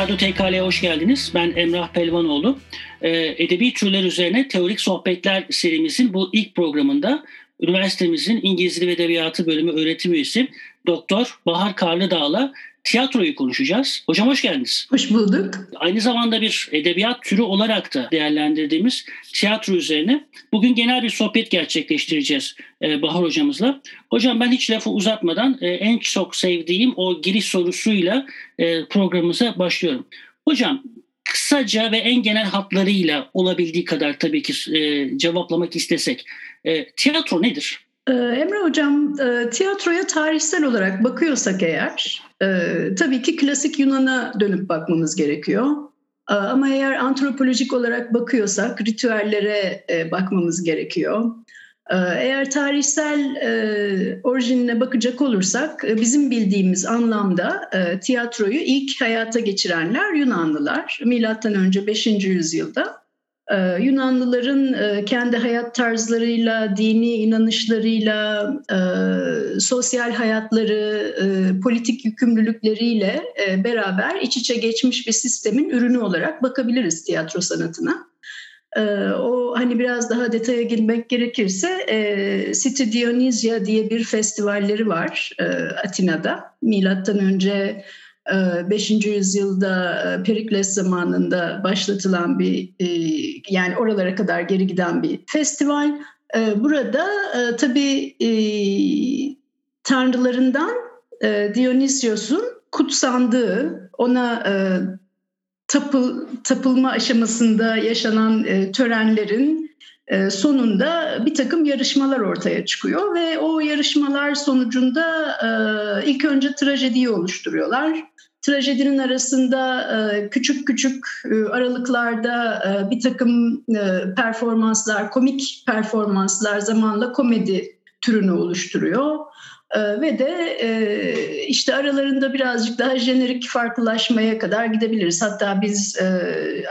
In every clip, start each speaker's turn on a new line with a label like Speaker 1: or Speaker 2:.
Speaker 1: Radyo TKL'ye hoş geldiniz. Ben Emrah Pelvanoğlu. Ee, edebi türler üzerine teorik sohbetler serimizin bu ilk programında üniversitemizin İngiliz Dili ve Edebiyatı bölümü öğretim üyesi Doktor Bahar Karlıdağ'la tiyatroyu konuşacağız. Hocam hoş geldiniz.
Speaker 2: Hoş bulduk.
Speaker 1: Aynı zamanda bir edebiyat türü olarak da değerlendirdiğimiz tiyatro üzerine bugün genel bir sohbet gerçekleştireceğiz e, Bahar hocamızla. Hocam ben hiç lafı uzatmadan e, en çok sevdiğim o giriş sorusuyla e, programımıza başlıyorum. Hocam kısaca ve en genel hatlarıyla olabildiği kadar tabii ki cevaplamak istesek tiyatro nedir?
Speaker 2: Emre Hocam, tiyatroya tarihsel olarak bakıyorsak eğer, tabii ki klasik Yunan'a dönüp bakmamız gerekiyor. Ama eğer antropolojik olarak bakıyorsak ritüellere bakmamız gerekiyor. Eğer tarihsel e, orijinine bakacak olursak bizim bildiğimiz anlamda e, tiyatroyu ilk hayata geçirenler Yunanlılar. Milattan önce 5. yüzyılda ee, Yunanlıların e, kendi hayat tarzlarıyla, dini inanışlarıyla, e, sosyal hayatları, e, politik yükümlülükleriyle beraber iç içe geçmiş bir sistemin ürünü olarak bakabiliriz tiyatro sanatına. O hani biraz daha detaya girmek gerekirse City Dionysia diye bir festivalleri var Atina'da. Milattan önce 5. Ee, yüzyılda e, Perikles zamanında başlatılan bir e, yani oralara kadar geri giden bir festival. Burada e, tabii tanrılarından Dionysios'un kutsandığı, ona tapıl, tapılma aşamasında yaşanan törenlerin sonunda bir takım yarışmalar ortaya çıkıyor ve o yarışmalar sonucunda ilk önce trajediyi oluşturuyorlar trajedinin arasında e, küçük küçük e, aralıklarda e, bir takım performanslar, komik performanslar zamanla komedi türünü oluşturuyor. Ve de işte aralarında birazcık daha jenerik farklılaşmaya kadar gidebiliriz. Hatta biz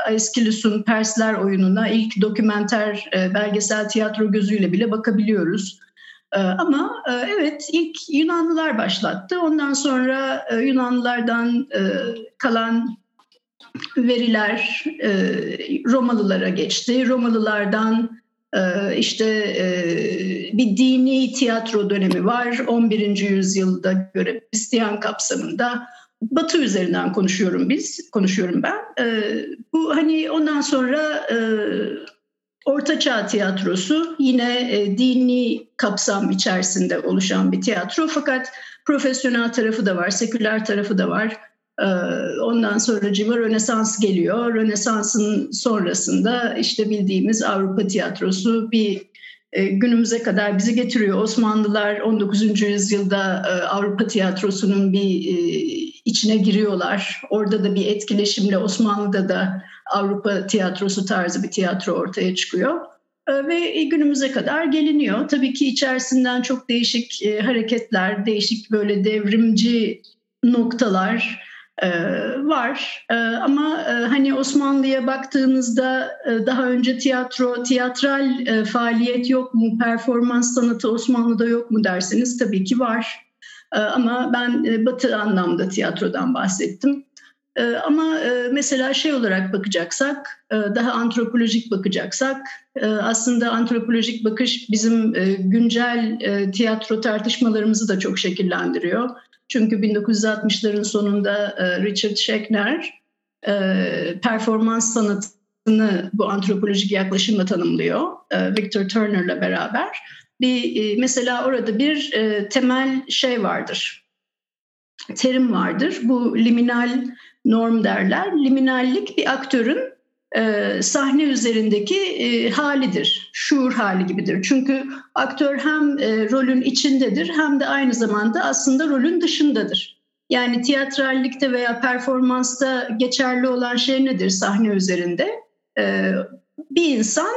Speaker 2: Aeschylus'un Persler oyununa ilk dokümenter belgesel tiyatro gözüyle bile bakabiliyoruz. Ee, ama e, evet ilk Yunanlılar başlattı. Ondan sonra e, Yunanlılardan e, kalan veriler Romalılara geçti. Romalılardan işte bir dini tiyatro dönemi var 11. yüzyılda göre Hristiyan kapsamında. Batı üzerinden konuşuyorum biz, konuşuyorum ben. Bu hani ondan sonra Orta Çağ tiyatrosu yine e, dini kapsam içerisinde oluşan bir tiyatro fakat profesyonel tarafı da var, seküler tarafı da var. E, ondan sonra civa Rönesans geliyor. Rönesans'ın sonrasında işte bildiğimiz Avrupa tiyatrosu bir e, günümüze kadar bizi getiriyor. Osmanlılar 19. yüzyılda e, Avrupa tiyatrosunun bir e, içine giriyorlar. Orada da bir etkileşimle Osmanlı'da da Avrupa tiyatrosu tarzı bir tiyatro ortaya çıkıyor. Ve günümüze kadar geliniyor. Tabii ki içerisinden çok değişik hareketler, değişik böyle devrimci noktalar, e, var. E, ama e, hani Osmanlı'ya baktığınızda daha önce tiyatro, tiyatral faaliyet yok mu, performans sanatı Osmanlı'da yok mu derseniz tabii ki var. Ama ben batı anlamda tiyatrodan bahsettim. Ama mesela şey olarak bakacaksak, daha antropolojik bakacaksak, aslında antropolojik bakış bizim güncel tiyatro tartışmalarımızı da çok şekillendiriyor. Çünkü 1960'ların sonunda e, Richard Schechner e, performans sanatını bu antropolojik yaklaşımla tanımlıyor. E, Victor Turner'la beraber. Bir mesela orada bir temel şey vardır. Terim vardır. Bu liminal norm derler. Liminallik bir aktörün e, sahne üzerindeki e, halidir, şuur hali gibidir. Çünkü aktör hem e, rolün içindedir hem de aynı zamanda aslında rolün dışındadır. Yani tiyatrallikte veya performansta geçerli olan şey nedir sahne üzerinde? E, bir insan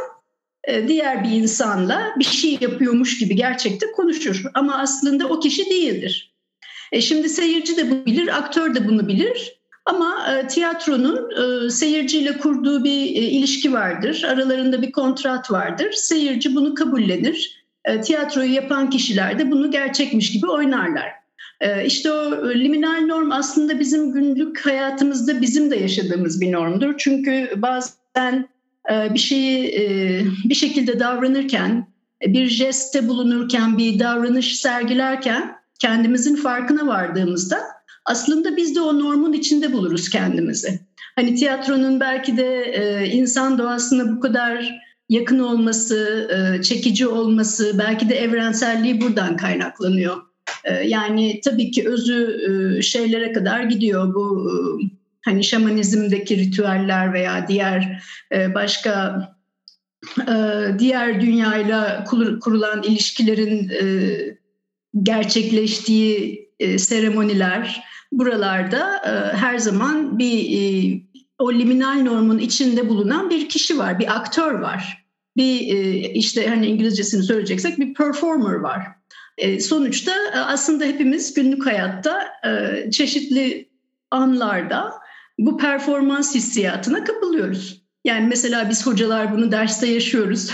Speaker 2: e, diğer bir insanla bir şey yapıyormuş gibi gerçekte konuşur ama aslında o kişi değildir. E şimdi seyirci de bunu bilir, aktör de bunu bilir. Ama e, tiyatronun e, seyirciyle kurduğu bir e, ilişki vardır. Aralarında bir kontrat vardır. Seyirci bunu kabullenir. Tiyatroyu yapan kişiler de bunu gerçekmiş gibi oynarlar. İşte o liminal norm aslında bizim günlük hayatımızda bizim de yaşadığımız bir normdur. Çünkü bazen bir şeyi bir şekilde davranırken, bir jeste bulunurken, bir davranış sergilerken kendimizin farkına vardığımızda aslında biz de o normun içinde buluruz kendimizi. Hani tiyatronun belki de e, insan doğasına bu kadar yakın olması, e, çekici olması, belki de evrenselliği buradan kaynaklanıyor. E, yani tabii ki özü e, şeylere kadar gidiyor bu e, hani şamanizmdeki ritüeller veya diğer e, başka e, diğer dünyayla kurulan ilişkilerin e, gerçekleştiği e, seremoniler buralarda e, her zaman bir e, o liminal normun içinde bulunan bir kişi var, bir aktör var. Bir e, işte hani İngilizcesini söyleyeceksek bir performer var. Sonuçta aslında hepimiz günlük hayatta çeşitli anlarda bu performans hissiyatına kapılıyoruz. Yani mesela biz hocalar bunu derste yaşıyoruz.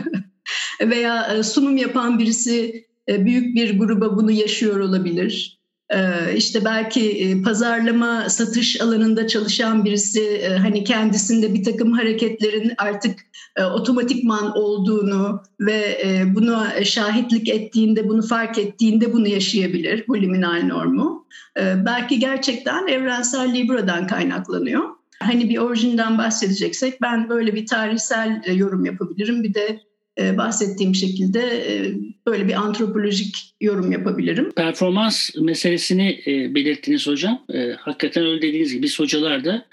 Speaker 2: Veya sunum yapan birisi büyük bir gruba bunu yaşıyor olabilir. Ee, işte belki e, pazarlama satış alanında çalışan birisi e, hani kendisinde bir takım hareketlerin artık e, otomatikman olduğunu ve buna şahitlik ettiğinde bunu fark ettiğinde bunu yaşayabilir bu liminal normu. Ee, belki gerçekten evrenselliği buradan kaynaklanıyor. Hani bir orijinden bahsedeceksek ben böyle bir tarihsel yorum yapabilirim. Bir de bahsettiğim şekilde e, böyle bir antropolojik yorum yapabilirim.
Speaker 1: Performans meselesini e, belirttiniz hocam. Hakikaten öyle dediğiniz gibi biz hocalar da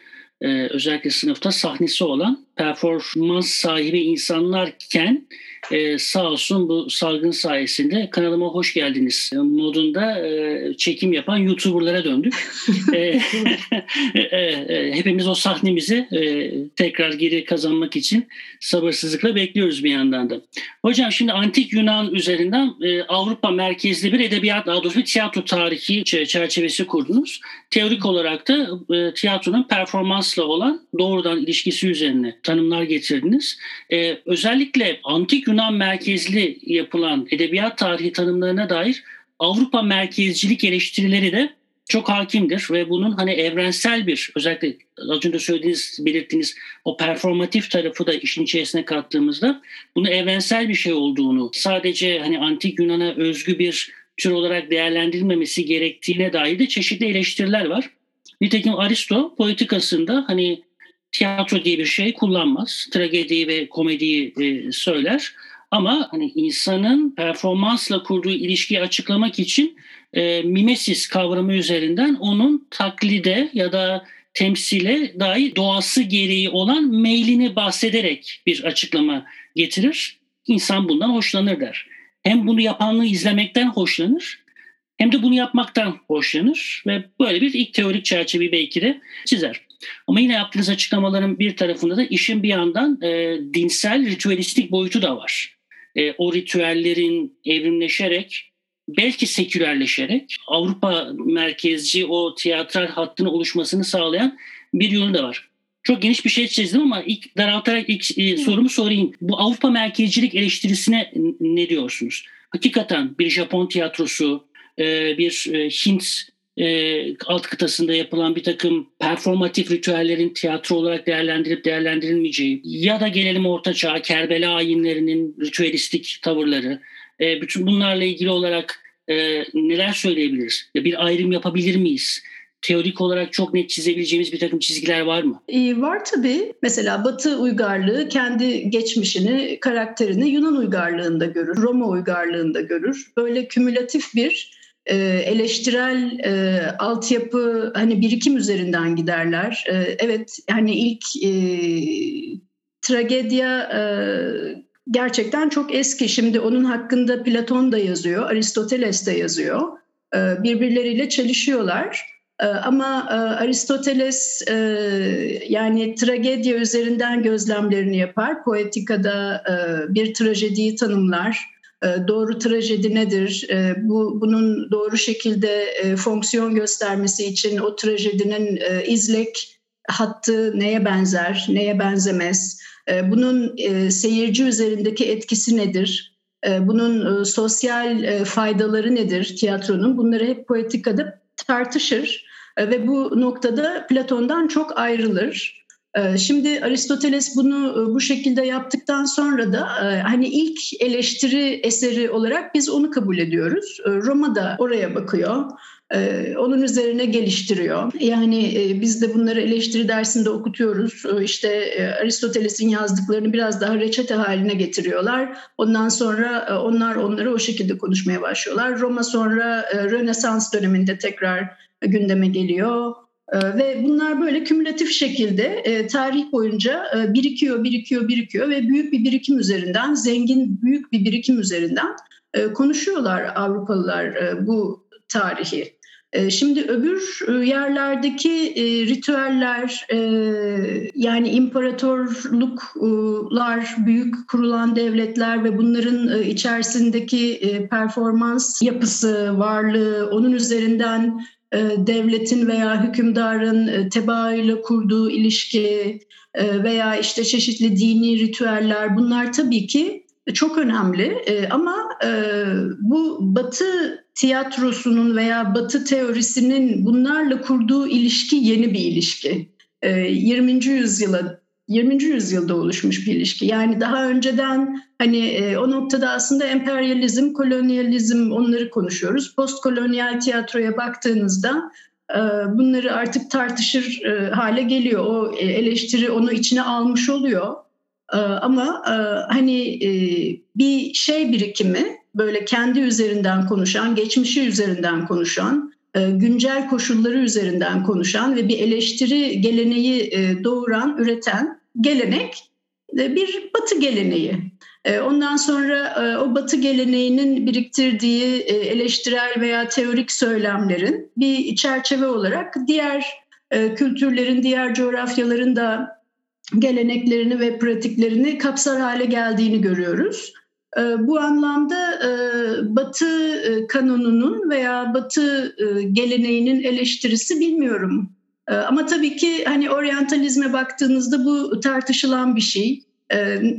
Speaker 1: özellikle sınıfta sahnesi olan performans sahibi insanlarken ee, sağ olsun bu salgın sayesinde kanalıma hoş geldiniz modunda e, çekim yapan YouTuber'lara döndük. e, e, e, hepimiz o sahnemizi e, tekrar geri kazanmak için sabırsızlıkla bekliyoruz bir yandan da. Hocam şimdi antik Yunan üzerinden e, Avrupa merkezli bir edebiyat daha doğrusu tiyatro tarihi çerçevesi kurdunuz. Teorik olarak da e, tiyatronun performansla olan doğrudan ilişkisi üzerine tanımlar getirdiniz. E, özellikle antik Yunan merkezli yapılan edebiyat tarihi tanımlarına dair Avrupa merkezcilik eleştirileri de çok hakimdir ve bunun hani evrensel bir özellikle az önce söylediğiniz, belirttiğiniz o performatif tarafı da işin içerisine kattığımızda bunu evrensel bir şey olduğunu sadece hani antik Yunan'a özgü bir tür olarak değerlendirilmemesi gerektiğine dair de çeşitli eleştiriler var. Nitekim Aristo politikasında hani tiyatro diye bir şey kullanmaz. Tragedi ve komediyi e, söyler. Ama hani insanın performansla kurduğu ilişkiyi açıklamak için e, mimesis kavramı üzerinden onun taklide ya da temsile dair doğası gereği olan meylini bahsederek bir açıklama getirir. İnsan bundan hoşlanır der. Hem bunu yapanlığı izlemekten hoşlanır hem de bunu yapmaktan hoşlanır ve böyle bir ilk teorik çerçeveyi belki de çizer. Ama yine yaptığınız açıklamaların bir tarafında da işin bir yandan e, dinsel, ritüelistik boyutu da var. E, o ritüellerin evrimleşerek, belki sekülerleşerek Avrupa merkezci o tiyatral hattını oluşmasını sağlayan bir yönü de var. Çok geniş bir şey çizdim ama ilk daraltarak ilk e, sorumu sorayım. Bu Avrupa merkezcilik eleştirisine ne diyorsunuz? Hakikaten bir Japon tiyatrosu, e, bir e, Hint e, alt kıtasında yapılan bir takım performatif ritüellerin tiyatro olarak değerlendirip değerlendirilmeyeceği ya da gelelim Orta Çağ, Kerbela ayinlerinin ritüelistik tavırları e, bütün bunlarla ilgili olarak e, neler söyleyebiliriz? Bir ayrım yapabilir miyiz? Teorik olarak çok net çizebileceğimiz bir takım çizgiler var mı?
Speaker 2: E, var tabii. Mesela Batı uygarlığı kendi geçmişini, karakterini Yunan uygarlığında görür, Roma uygarlığında görür. Böyle kümülatif bir e, eleştirel e, altyapı hani birikim üzerinden giderler. E, evet hani ilk e, tragedya e, gerçekten çok eski. Şimdi onun hakkında Platon da yazıyor, Aristoteles de yazıyor. E, birbirleriyle çalışıyorlar. E, ama e, Aristoteles yani tragedya üzerinden gözlemlerini yapar. Poetikada bir trajediyi tanımlar doğru trajedi nedir? E, bu bunun doğru şekilde e, fonksiyon göstermesi için o trajedinin izlek hattı neye benzer, neye benzemez? Bunun seyirci üzerindeki etkisi nedir? bunun sosyal faydaları nedir tiyatronun? Bunları hep poetikada tartışır ve bu noktada Platon'dan çok ayrılır. Şimdi Aristoteles bunu bu şekilde yaptıktan sonra da hani ilk eleştiri eseri olarak biz onu kabul ediyoruz. Roma da oraya bakıyor. Ee, onun üzerine geliştiriyor. Yani e, biz de bunları eleştiri dersinde okutuyoruz. Ee, işte e, Aristoteles'in yazdıklarını biraz daha reçete haline getiriyorlar. Ondan sonra e, onlar onları o şekilde konuşmaya başlıyorlar. Roma sonra Rönesans döneminde tekrar gündeme geliyor. Ve bunlar böyle kümülatif şekilde tarih boyunca birikiyor, birikiyor, birikiyor ve büyük bir birikim üzerinden, zengin büyük bir birikim üzerinden konuşuyorlar Avrupalılar bu tarihi. Ee, şimdi öbür e, yerlerdeki e, ritüeller e, yani imparatorluklar, büyük kurulan devletler ve bunların içerisindeki performans yapısı, varlığı, onun üzerinden devletin veya hükümdarın tebaayla kurduğu ilişki veya işte çeşitli dini ritüeller bunlar tabii ki çok önemli ama bu Batı tiyatrosunun veya Batı teorisinin bunlarla kurduğu ilişki yeni bir ilişki. 20. Ee, yüzyıla 20. yüzyılda oluşmuş bir ilişki. Yani daha önceden hani e, o noktada aslında emperyalizm, kolonyalizm onları konuşuyoruz. Postkolonyal tiyatroya baktığınızda e, bunları artık tartışır e, hale geliyor. O eleştiri onu içine almış oluyor. Ama hani bir şey birikimi böyle kendi üzerinden konuşan, geçmişi üzerinden konuşan, e, güncel koşulları üzerinden konuşan ve bir eleştiri geleneği e, doğuran, üreten gelenek e, bir batı geleneği. Ondan sonra o batı geleneğinin biriktirdiği eleştirel veya teorik söylemlerin bir çerçeve olarak diğer kültürlerin, diğer coğrafyaların da geleneklerini ve pratiklerini kapsar hale geldiğini görüyoruz. Ee, bu anlamda e, Batı e, kanonunun veya Batı e, geleneğinin eleştirisi bilmiyorum. Ama tabii ki hani oryantalizme baktığınızda bu tartışılan bir şey.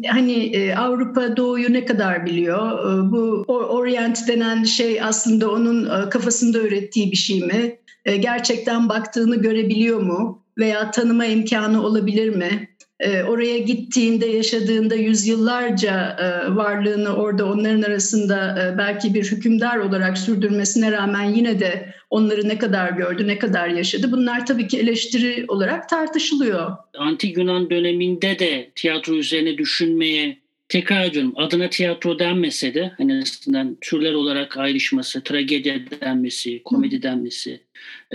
Speaker 2: Hani Avrupa Doğu'yu ne kadar biliyor? Bu Orient denen şey aslında onun kafasında ürettiği bir şey mi? Gerçekten baktığını görebiliyor mu? Veya tanıma imkanı olabilir mi? Ee, oraya gittiğinde yaşadığında yüzyıllarca e, varlığını orada onların arasında e, belki bir hükümdar olarak sürdürmesine rağmen yine de onları ne kadar gördü, ne kadar yaşadı. Bunlar tabii ki eleştiri olarak tartışılıyor.
Speaker 1: Antik Yunan döneminde de tiyatro üzerine düşünmeye tekrar ediyorum adına tiyatro denmese de hani aslında türler olarak ayrışması, tragedya denmesi, komedi denmesi,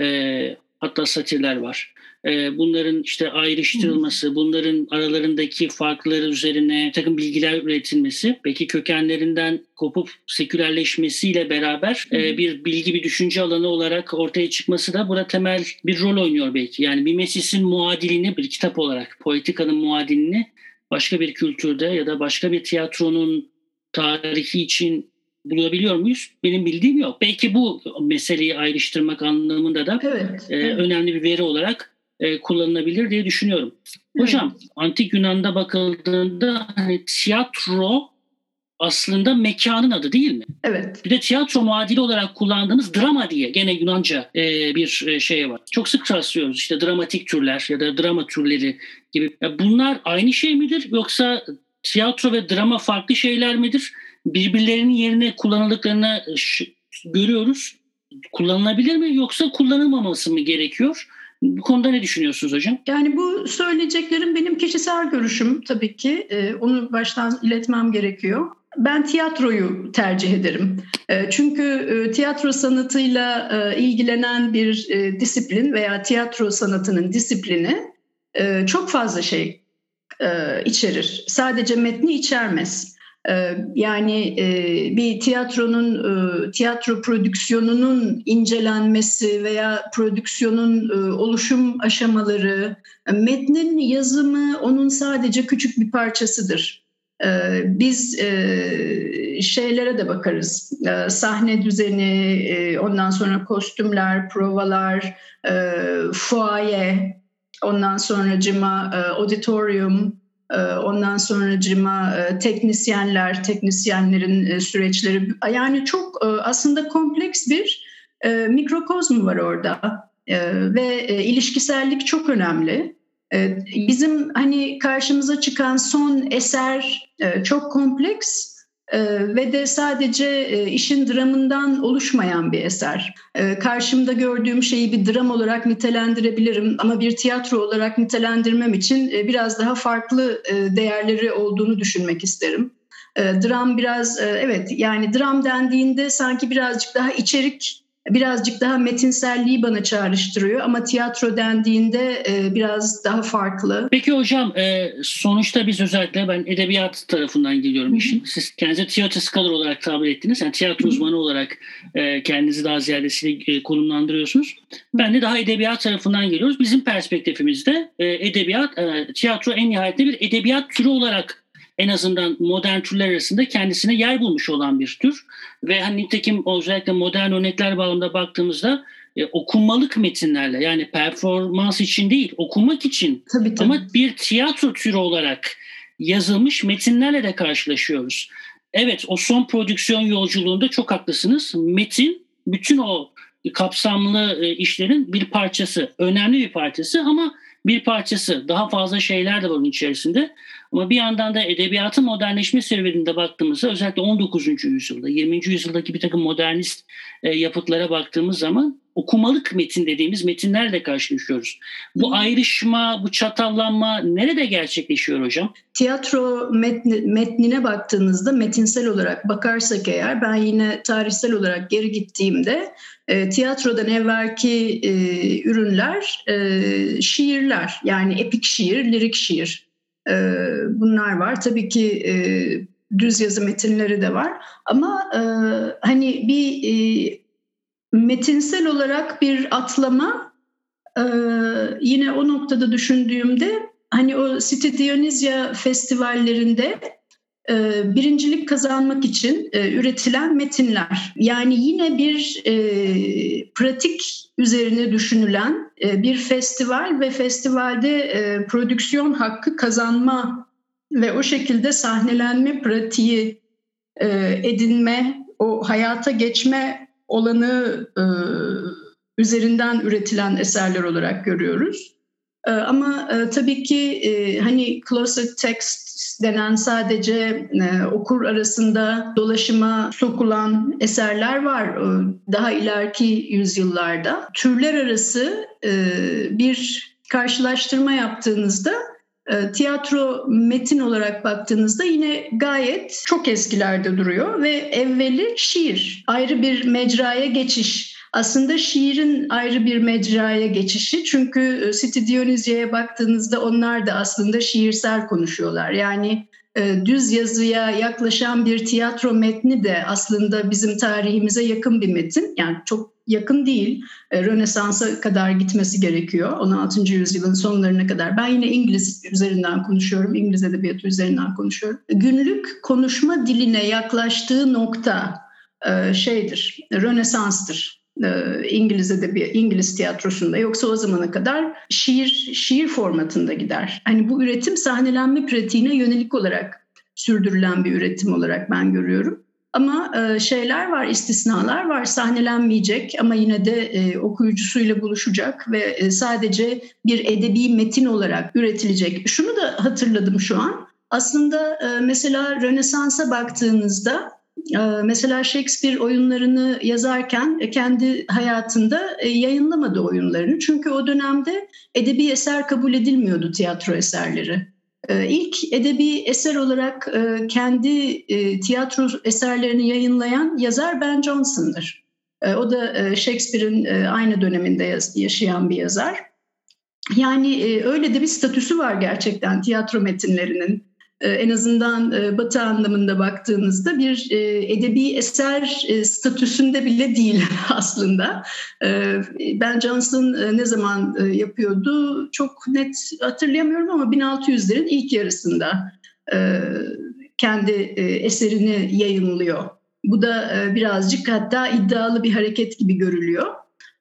Speaker 1: e, hatta satirler var. Ee, bunların işte ayrıştırılması, bunların aralarındaki farkları üzerine takım bilgiler üretilmesi, belki kökenlerinden kopup sekülerleşmesiyle beraber e, bir bilgi, bir düşünce alanı olarak ortaya çıkması da burada temel bir rol oynuyor belki. Yani Mimesis'in muadilini bir kitap olarak, Poetika'nın muadilini başka bir kültürde ya da başka bir tiyatronun tarihi için bulabiliyor muyuz? Benim bildiğim yok. Belki bu meseleyi ayrıştırmak anlamında da evet, e, evet. önemli bir veri olarak e, kullanılabilir diye düşünüyorum. Hocam evet. antik Yunan'da bakıldığında hani tiyatro aslında mekanın adı değil mi?
Speaker 2: Evet.
Speaker 1: Bir de tiyatro muadili olarak kullandığımız drama diye gene Yunanca e, bir e, şey var. Çok sık rastlıyoruz işte dramatik türler ya da drama türleri gibi. Ya bunlar aynı şey midir yoksa tiyatro ve drama farklı şeyler midir? Birbirlerinin yerine kullanıldıklarını görüyoruz. Kullanılabilir mi yoksa kullanılmaması mı gerekiyor? Bu konuda ne düşünüyorsunuz hocam?
Speaker 2: Yani bu söyleyeceklerim benim kişisel görüşüm tabii ki. Ee, onu baştan iletmem gerekiyor. Ben tiyatroyu tercih ederim. Ee, çünkü e, tiyatro sanatıyla e, ilgilenen bir e, disiplin veya tiyatro sanatının disiplini çok fazla şey içerir. Sadece metni içermez. Ee, yani e, bir tiyatronun e, tiyatro prodüksiyonunun incelenmesi veya prodüksiyonun e, oluşum aşamaları, metnin yazımı onun sadece küçük bir parçasıdır. Ee, biz şeylere de bakarız. Ee, sahne düzeni, ondan sonra kostümler, provalar, fuaye, ondan sonra cima auditorium, Ondan sonra cima teknisyenler, teknisyenlerin süreçleri. Yani çok aslında kompleks bir mikrokozm var orada. Ve ilişkisellik çok önemli. Bizim hani karşımıza çıkan son eser çok kompleks ve de sadece işin dramından oluşmayan bir eser. Karşımda gördüğüm şeyi bir dram olarak nitelendirebilirim ama bir tiyatro olarak nitelendirmem için biraz daha farklı değerleri olduğunu düşünmek isterim. Dram biraz evet yani dram dendiğinde sanki birazcık daha içerik birazcık daha metinselliği bana çağrıştırıyor ama tiyatro dendiğinde e, biraz daha farklı.
Speaker 1: Peki hocam e, sonuçta biz özellikle ben edebiyat tarafından geliyorum işin. Siz kendinizi tiyatro scholar olarak tabir ettiniz. Yani tiyatro uzmanı olarak e, kendinizi daha ziyadesiyle e, konumlandırıyorsunuz. Ben de daha edebiyat tarafından geliyoruz. Bizim perspektifimizde e, edebiyat, e, tiyatro en nihayetinde bir edebiyat türü olarak en azından modern türler arasında kendisine yer bulmuş olan bir tür. Ve hani nitekim özellikle modern örnekler bağlamında baktığımızda e, okunmalık metinlerle yani performans için değil okumak için tabii, tabii. ama bir tiyatro türü olarak yazılmış metinlerle de karşılaşıyoruz. Evet o son prodüksiyon yolculuğunda çok haklısınız. Metin bütün o kapsamlı e, işlerin bir parçası, önemli bir parçası ama bir parçası. Daha fazla şeyler de var onun içerisinde. Ama bir yandan da edebiyatın modernleşme serüveninde baktığımızda özellikle 19. yüzyılda, 20. yüzyıldaki bir takım modernist e, yapıtlara baktığımız zaman okumalık metin dediğimiz metinlerle karşılaşıyoruz. Bu ayrışma, bu çatallanma nerede gerçekleşiyor hocam?
Speaker 2: Tiyatro metni, metnine baktığınızda metinsel olarak bakarsak eğer ben yine tarihsel olarak geri gittiğimde e, tiyatrodan evvelki e, ürünler e, şiirler yani epik şiir, lirik şiir e, bunlar var. Tabii ki e, düz yazı metinleri de var ama e, hani bir e, metinsel olarak bir atlama e, yine o noktada düşündüğümde hani o City Dionysia festivallerinde e, birincilik kazanmak için e, üretilen metinler. Yani yine bir e, pratik üzerine düşünülen e, bir festival ve festivalde e, prodüksiyon hakkı kazanma ve o şekilde sahnelenme pratiği e, edinme, o hayata geçme olanı e, üzerinden üretilen eserler olarak görüyoruz. E, ama e, tabii ki e, hani closet text denen sadece e, okur arasında dolaşıma sokulan eserler var e, daha ileriki yüzyıllarda. Türler arası e, bir karşılaştırma yaptığınızda tiyatro metin olarak baktığınızda yine gayet çok eskilerde duruyor ve evveli şiir, ayrı bir mecraya geçiş. Aslında şiirin ayrı bir mecraya geçişi çünkü e, City Dionysia'ya baktığınızda onlar da aslında şiirsel konuşuyorlar. Yani e, düz yazıya yaklaşan bir tiyatro metni de aslında bizim tarihimize yakın bir metin. Yani çok yakın değil. E, Rönesans'a kadar gitmesi gerekiyor. 16. yüzyılın sonlarına kadar. Ben yine İngiliz üzerinden konuşuyorum. İngiliz edebiyatı üzerinden konuşuyorum. Günlük konuşma diline yaklaştığı nokta e, şeydir, Rönesans'tır. İngiliz edebi İngiliz tiyatrosunda yoksa o zamana kadar şiir şiir formatında gider. Hani bu üretim sahnelenme pratiğine yönelik olarak sürdürülen bir üretim olarak ben görüyorum. Ama e, şeyler var, istisnalar var. Sahnelenmeyecek ama yine de e, okuyucusuyla buluşacak ve e, sadece bir edebi metin olarak üretilecek. Şunu da hatırladım şu an. Aslında mesela Rönesans'a baktığınızda Mesela Shakespeare oyunlarını yazarken kendi hayatında yayınlamadı oyunlarını. Çünkü o dönemde edebi eser kabul edilmiyordu tiyatro eserleri. Ee, ilk edebi eser olarak e, kendi e, tiyatro eserlerini yayınlayan yazar Ben Jonson'dır. Ee, o da e, Shakespeare'in aynı döneminde yaşayan bir yazar. Yani öyle de bir statüsü var gerçekten tiyatro metinlerinin. E, en azından e, Batı anlamında baktığınızda bir e, edebi eser statüsünde bile değil aslında. Ben Johnson ne zaman yapıyordu çok net hatırlayamıyorum ama 1600'lerin ilk yarısında kendi eserini yayınlıyor. Bu da birazcık hatta iddialı bir hareket gibi görülüyor.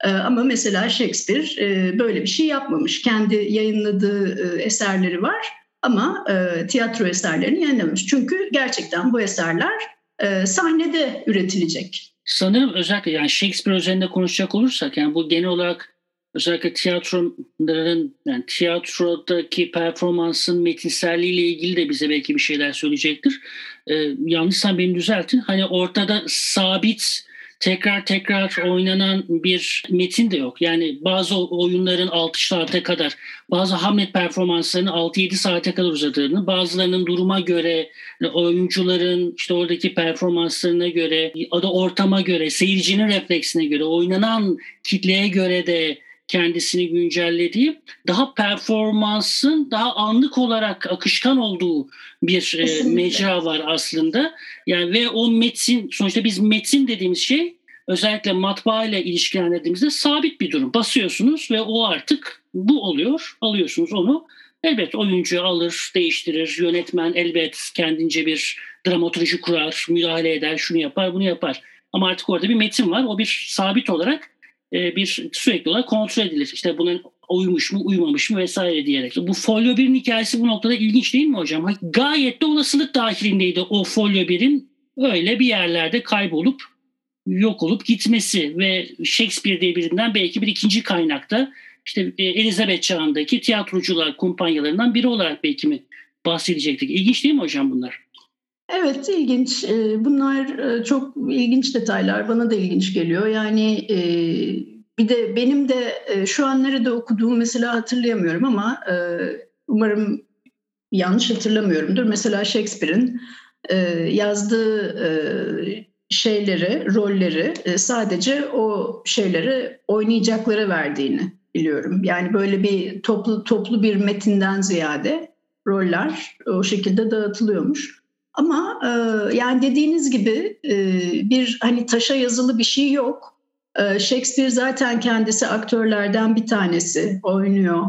Speaker 2: Ama mesela Shakespeare böyle bir şey yapmamış. Kendi yayınladığı eserleri var ama e, tiyatro eserlerini yayınlamış. Çünkü gerçekten bu eserler e, sahnede üretilecek.
Speaker 1: Sanırım özellikle yani Shakespeare üzerinde konuşacak olursak yani bu genel olarak özellikle tiyatronların yani tiyatrodaki performansın metinselliğiyle ilgili de bize belki bir şeyler söyleyecektir. Ee, yanlışsam beni düzeltin. Hani ortada sabit tekrar tekrar oynanan bir metin de yok. Yani bazı oyunların 6 saate kadar, bazı Hamlet performanslarını 6-7 saate kadar uzadığını, bazılarının duruma göre, oyuncuların işte oradaki performanslarına göre, ada ortama göre, seyircinin refleksine göre, oynanan kitleye göre de kendisini güncellediği daha performansın daha anlık olarak akışkan olduğu bir e, mecra var aslında. Yani ve o metin sonuçta biz metin dediğimiz şey özellikle matbaa ile ilişkilendirdiğimizde sabit bir durum. Basıyorsunuz ve o artık bu oluyor. Alıyorsunuz onu. Elbet oyuncu alır, değiştirir. Yönetmen elbet kendince bir dramaturji kurar, müdahale eder, şunu yapar, bunu yapar. Ama artık orada bir metin var. O bir sabit olarak e, bir sürekli olarak kontrol edilir. İşte bunun uymuş mu uymamış mı vesaire diyerek. Bu folyo 1'in hikayesi bu noktada ilginç değil mi hocam? Gayet de olasılık dahilindeydi o folyo 1'in öyle bir yerlerde kaybolup yok olup gitmesi ve Shakespeare diye birinden belki bir ikinci kaynakta işte e, Elizabeth çağındaki tiyatrocular kumpanyalarından biri olarak belki mi bahsedecektik. İlginç değil mi hocam bunlar?
Speaker 2: Evet ilginç. Ee, bunlar e, çok ilginç detaylar. Bana da ilginç geliyor. Yani e, bir de benim de e, şu an nerede okuduğumu mesela hatırlayamıyorum ama umarım yanlış hatırlamıyorumdur. Mesela Shakespeare'in yazdığı şeyleri, rolleri sadece o şeyleri oynayacakları verdiğini biliyorum. Yani böyle bir toplu toplu bir metinden ziyade roller o şekilde dağıtılıyormuş. Ama e, yani dediğiniz gibi e, bir hani taşa yazılı bir şey yok. E, Shakespeare zaten kendisi aktörlerden bir tanesi oynuyor.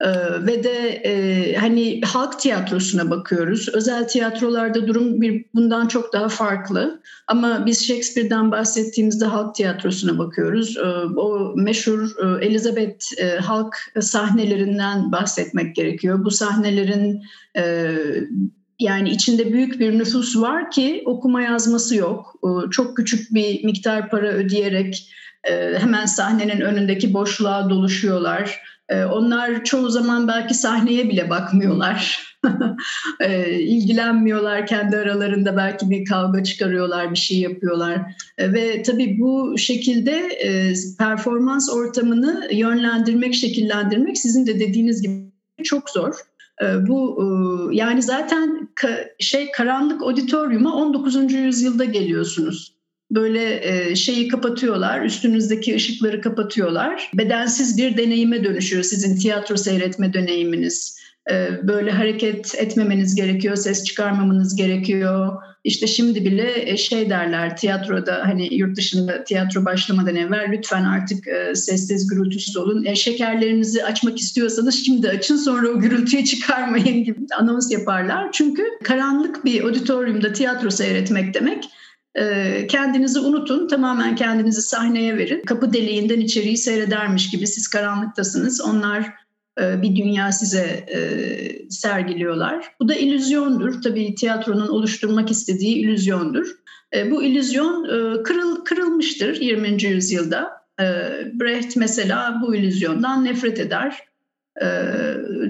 Speaker 2: E, ve de e, hani halk tiyatrosuna bakıyoruz. Özel tiyatrolarda durum bir bundan çok daha farklı. Ama biz Shakespeare'den bahsettiğimizde halk tiyatrosuna bakıyoruz. E, o meşhur e, Elizabeth e, halk sahnelerinden bahsetmek gerekiyor. Bu sahnelerin e, yani içinde büyük bir nüfus var ki okuma yazması yok. Çok küçük bir miktar para ödeyerek e, hemen sahnenin önündeki boşluğa doluşuyorlar. E, onlar çoğu zaman belki sahneye bile bakmıyorlar. E, ilgilenmiyorlar kendi aralarında belki bir kavga çıkarıyorlar, bir şey yapıyorlar. Ve tabii bu şekilde performans ortamını yönlendirmek, şekillendirmek sizin de dediğiniz gibi çok zor. Ee, bu e, yani zaten şey karanlık auditorium'a 19. yüzyılda geliyorsunuz. Böyle e, şeyi kapatıyorlar, üstünüzdeki ışıkları kapatıyorlar. Bedensiz bir deneyime dönüşüyor sizin tiyatro seyretme deneyiminiz. Ee, böyle hareket etmemeniz gerekiyor, ses çıkarmamanız gerekiyor. İşte şimdi bile e, şey derler tiyatroda hani yurt dışında tiyatro başlamadan evvel lütfen artık e, sessiz gürültüsüz olun. E, şekerlerinizi açmak istiyorsanız şimdi açın sonra o gürültüyü çıkarmayın gibi anons yaparlar. Çünkü karanlık bir auditoriumda tiyatro seyretmek demek kendinizi unutun, tamamen kendinizi sahneye verin. Kapı deliğinden içeriği seyredermiş gibi siz karanlıktasınız. Onlar e, bir dünya size e, sergiliyorlar. Bu da illüzyondur. Tabii tiyatronun oluşturmak istediği illüzyondur. E, bu illüzyon kırıl, kırılmıştır 20. yüzyılda. Brecht mesela bu illüzyondan nefret eder.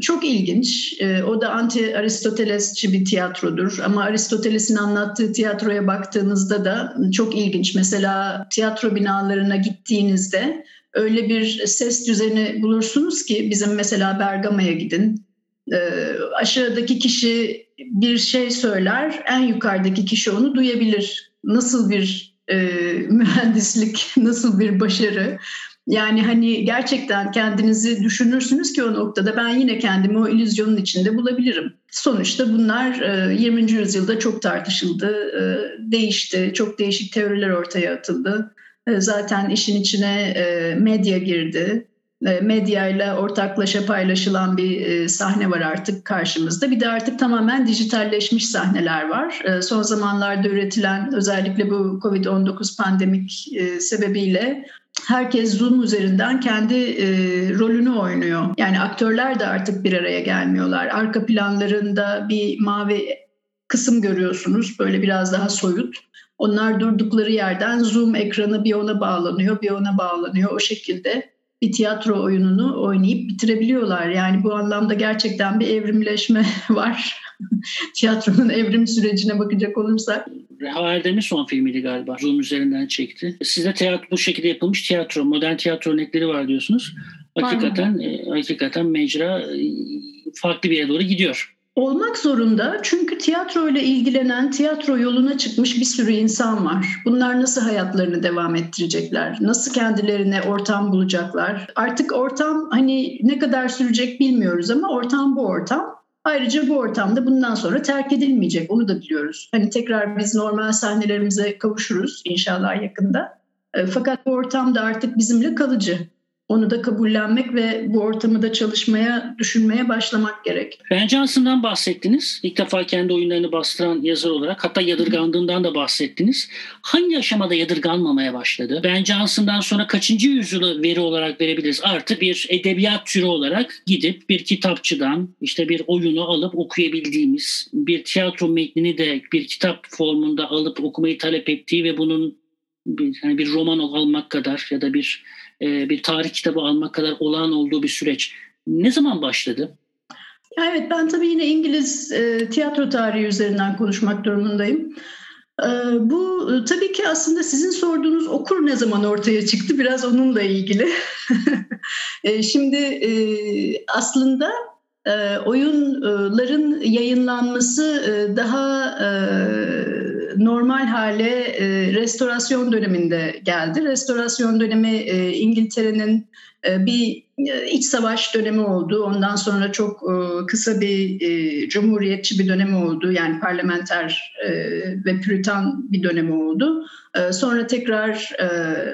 Speaker 2: Çok ilginç. O da anti Aristotelesçi bir tiyatrodur. Ama Aristoteles'in anlattığı tiyatroya baktığınızda da çok ilginç. Mesela tiyatro binalarına gittiğinizde öyle bir ses düzeni bulursunuz ki bizim mesela Bergama'ya gidin. E, aşağıdaki kişi bir şey söyler, en yukarıdaki kişi onu duyabilir. Nasıl bir e, mühendislik, nasıl bir başarı. Yani hani gerçekten kendinizi düşünürsünüz ki o noktada ben yine kendimi o illüzyonun içinde bulabilirim. Sonuçta bunlar 20. yüzyılda çok tartışıldı, değişti, çok değişik teoriler ortaya atıldı. E, zaten işin içine e, medya girdi. E, medya ile ortaklaşa paylaşılan bir sahne var artık karşımızda. Bir de artık tamamen dijitalleşmiş sahneler var. Son zamanlarda üretilen özellikle bu Covid-19 pandemik sebebiyle herkes Zoom üzerinden kendi rolünü oynuyor. Yani aktörler de artık bir araya gelmiyorlar. Arka planlarında bir mavi kısım görüyorsunuz böyle biraz daha soyut. Onlar durdukları yerden Zoom ekranı bir ona bağlanıyor, bir ona bağlanıyor. O şekilde bir tiyatro oyununu oynayıp bitirebiliyorlar. Yani bu anlamda gerçekten bir evrimleşme var. Tiyatronun evrim sürecine bakacak olursak.
Speaker 1: Reha son filmiydi galiba. Zoom üzerinden çekti. Sizde tiyatro, bu şekilde yapılmış tiyatro, modern tiyatro örnekleri var diyorsunuz. Hakikaten, e, hakikaten mecra e, farklı bir yere doğru gidiyor.
Speaker 2: Olmak zorunda çünkü tiyatro ile ilgilenen, tiyatro yoluna çıkmış bir sürü insan var. Bunlar nasıl hayatlarını devam ettirecekler? Nasıl kendilerine ortam bulacaklar? Artık ortam hani ne kadar sürecek bilmiyoruz ama ortam bu ortam. Ayrıca bu ortamda bundan sonra terk edilmeyecek. Onu da biliyoruz. Hani tekrar biz normal sahnelerimize kavuşuruz inşallah yakında. E, fakat bu ortam da artık bizimle kalıcı. Onu da kabullenmek ve bu ortamı da çalışmaya, düşünmeye başlamak gerek.
Speaker 1: Ben Johnson'dan bahsettiniz. İlk defa kendi oyunlarını bastıran yazar olarak. Hatta yadırgandığından da bahsettiniz. Hangi aşamada yadırganmamaya başladı? Ben Johnson'dan sonra kaçıncı yüzyılı veri olarak verebiliriz? Artık bir edebiyat türü olarak gidip bir kitapçıdan işte bir oyunu alıp okuyabildiğimiz, bir tiyatro metnini de bir kitap formunda alıp okumayı talep ettiği ve bunun bir, yani bir roman almak kadar ya da bir e, bir tarih kitabı almak kadar olağan olduğu bir süreç ne zaman başladı?
Speaker 2: Evet ben tabii yine İngiliz e, tiyatro tarihi üzerinden konuşmak durumundayım. E, bu tabii ki aslında sizin sorduğunuz okur ne zaman ortaya çıktı biraz onunla ilgili. şimdi aslında oyunların yayınlanması daha normal hale e, restorasyon döneminde geldi. Restorasyon dönemi e, İngiltere'nin e, bir e, iç savaş dönemi oldu. Ondan sonra çok e, kısa bir e, cumhuriyetçi bir dönemi oldu. Yani parlamenter ve püritan bir dönemi oldu. Sonra tekrar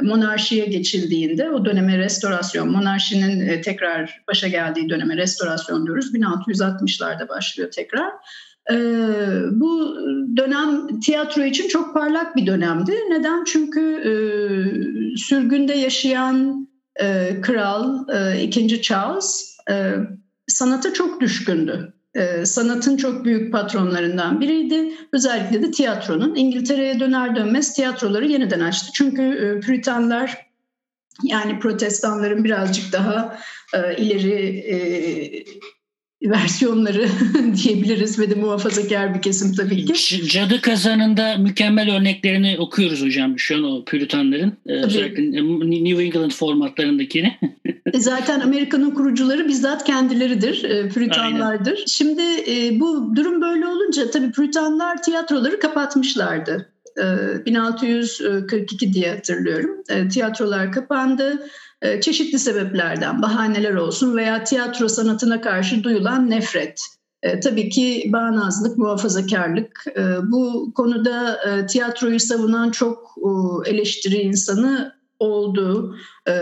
Speaker 2: monarşiye geçildiğinde o döneme restorasyon, monarşinin tekrar başa geldiği döneme restorasyon diyoruz. 1660'larda başlıyor tekrar. Ee, bu dönem tiyatro için çok parlak bir dönemdi. Neden? Çünkü e, sürgünde yaşayan e, kral e, 2. Charles sanata çok düşkündü. Sanatın çok büyük patronlarından biriydi. Özellikle de tiyatronun. İngiltere'ye döner dönmez tiyatroları yeniden açtı. Çünkü Püritanlar yani protestanların birazcık daha ileri versiyonları diyebiliriz ve de muhafazakar bir kesim tabii ki.
Speaker 1: Cadı Kazanı'nda mükemmel örneklerini okuyoruz hocam şu an o Püritanların. E, özellikle New England formatlarındakini.
Speaker 2: E, zaten Amerika'nın kurucuları bizzat kendileridir, e, Püritanlardır. Aynen. Şimdi bu durum böyle olunca tabii Püritanlar tiyatroları kapatmışlardı. 1642 diye hatırlıyorum. Tiyatrolar kapandı e, çeşitli sebeplerden bahaneler olsun veya tiyatro sanatına karşı duyulan nefret. E, tabii ki bağnazlık, muhafazakarlık. E, bu konuda e, tiyatroyu savunan çok e, eleştiri insanı oldu. Ee,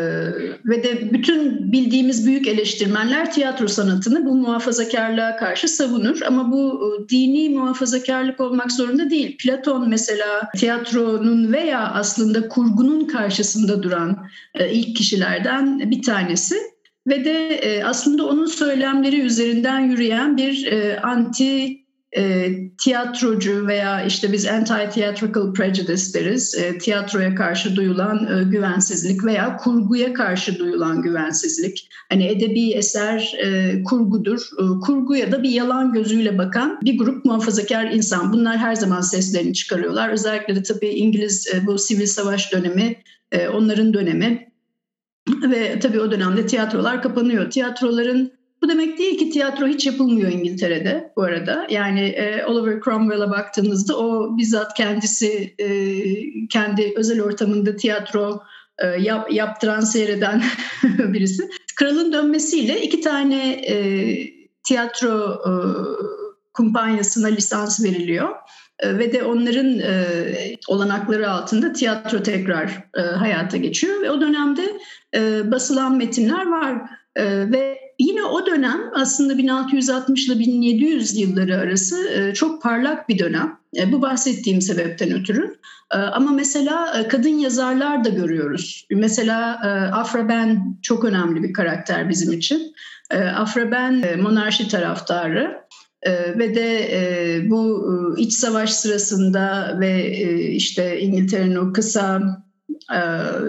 Speaker 2: ve de bütün bildiğimiz büyük eleştirmenler tiyatro sanatını bu muhafazakarlığa karşı savunur. Ama bu e, dini muhafazakarlık olmak zorunda değil. Platon mesela tiyatronun veya aslında kurgunun karşısında duran e, ilk kişilerden bir tanesi. Ve de e, aslında onun söylemleri üzerinden yürüyen bir e, anti e, tiyatrocu veya işte biz anti-theatrical prejudice deriz. E, tiyatroya karşı duyulan e, güvensizlik veya kurguya karşı duyulan güvensizlik. Hani edebi eser e, kurgudur. E, kurguya da bir yalan gözüyle bakan bir grup muhafazakar insan. Bunlar her zaman seslerini çıkarıyorlar. Özellikle de tabii İngiliz e, bu sivil savaş dönemi e, onların dönemi. Ve tabii o dönemde tiyatrolar kapanıyor. Tiyatroların bu demek değil ki tiyatro hiç yapılmıyor İngiltere'de bu arada. Yani e, Oliver Cromwell'a baktığınızda o bizzat kendisi e, kendi özel ortamında tiyatro e, yap, yaptıran, seyreden birisi. Kralın dönmesiyle iki tane e, tiyatro e, kumpanyasına lisans veriliyor e, ve de onların e, olanakları altında tiyatro tekrar e, hayata geçiyor ve o dönemde e, basılan metinler var e, ve Yine o dönem aslında 1660 ile 1700 yılları arası e, çok parlak bir dönem. E, bu bahsettiğim sebepten ötürü. E, ama mesela kadın yazarlar da görüyoruz. Mesela Afra Ben çok önemli bir karakter bizim için. Afra Ben monarşi taraftarı. ve de bu iç savaş sırasında ve işte İngiltere'nin o kısa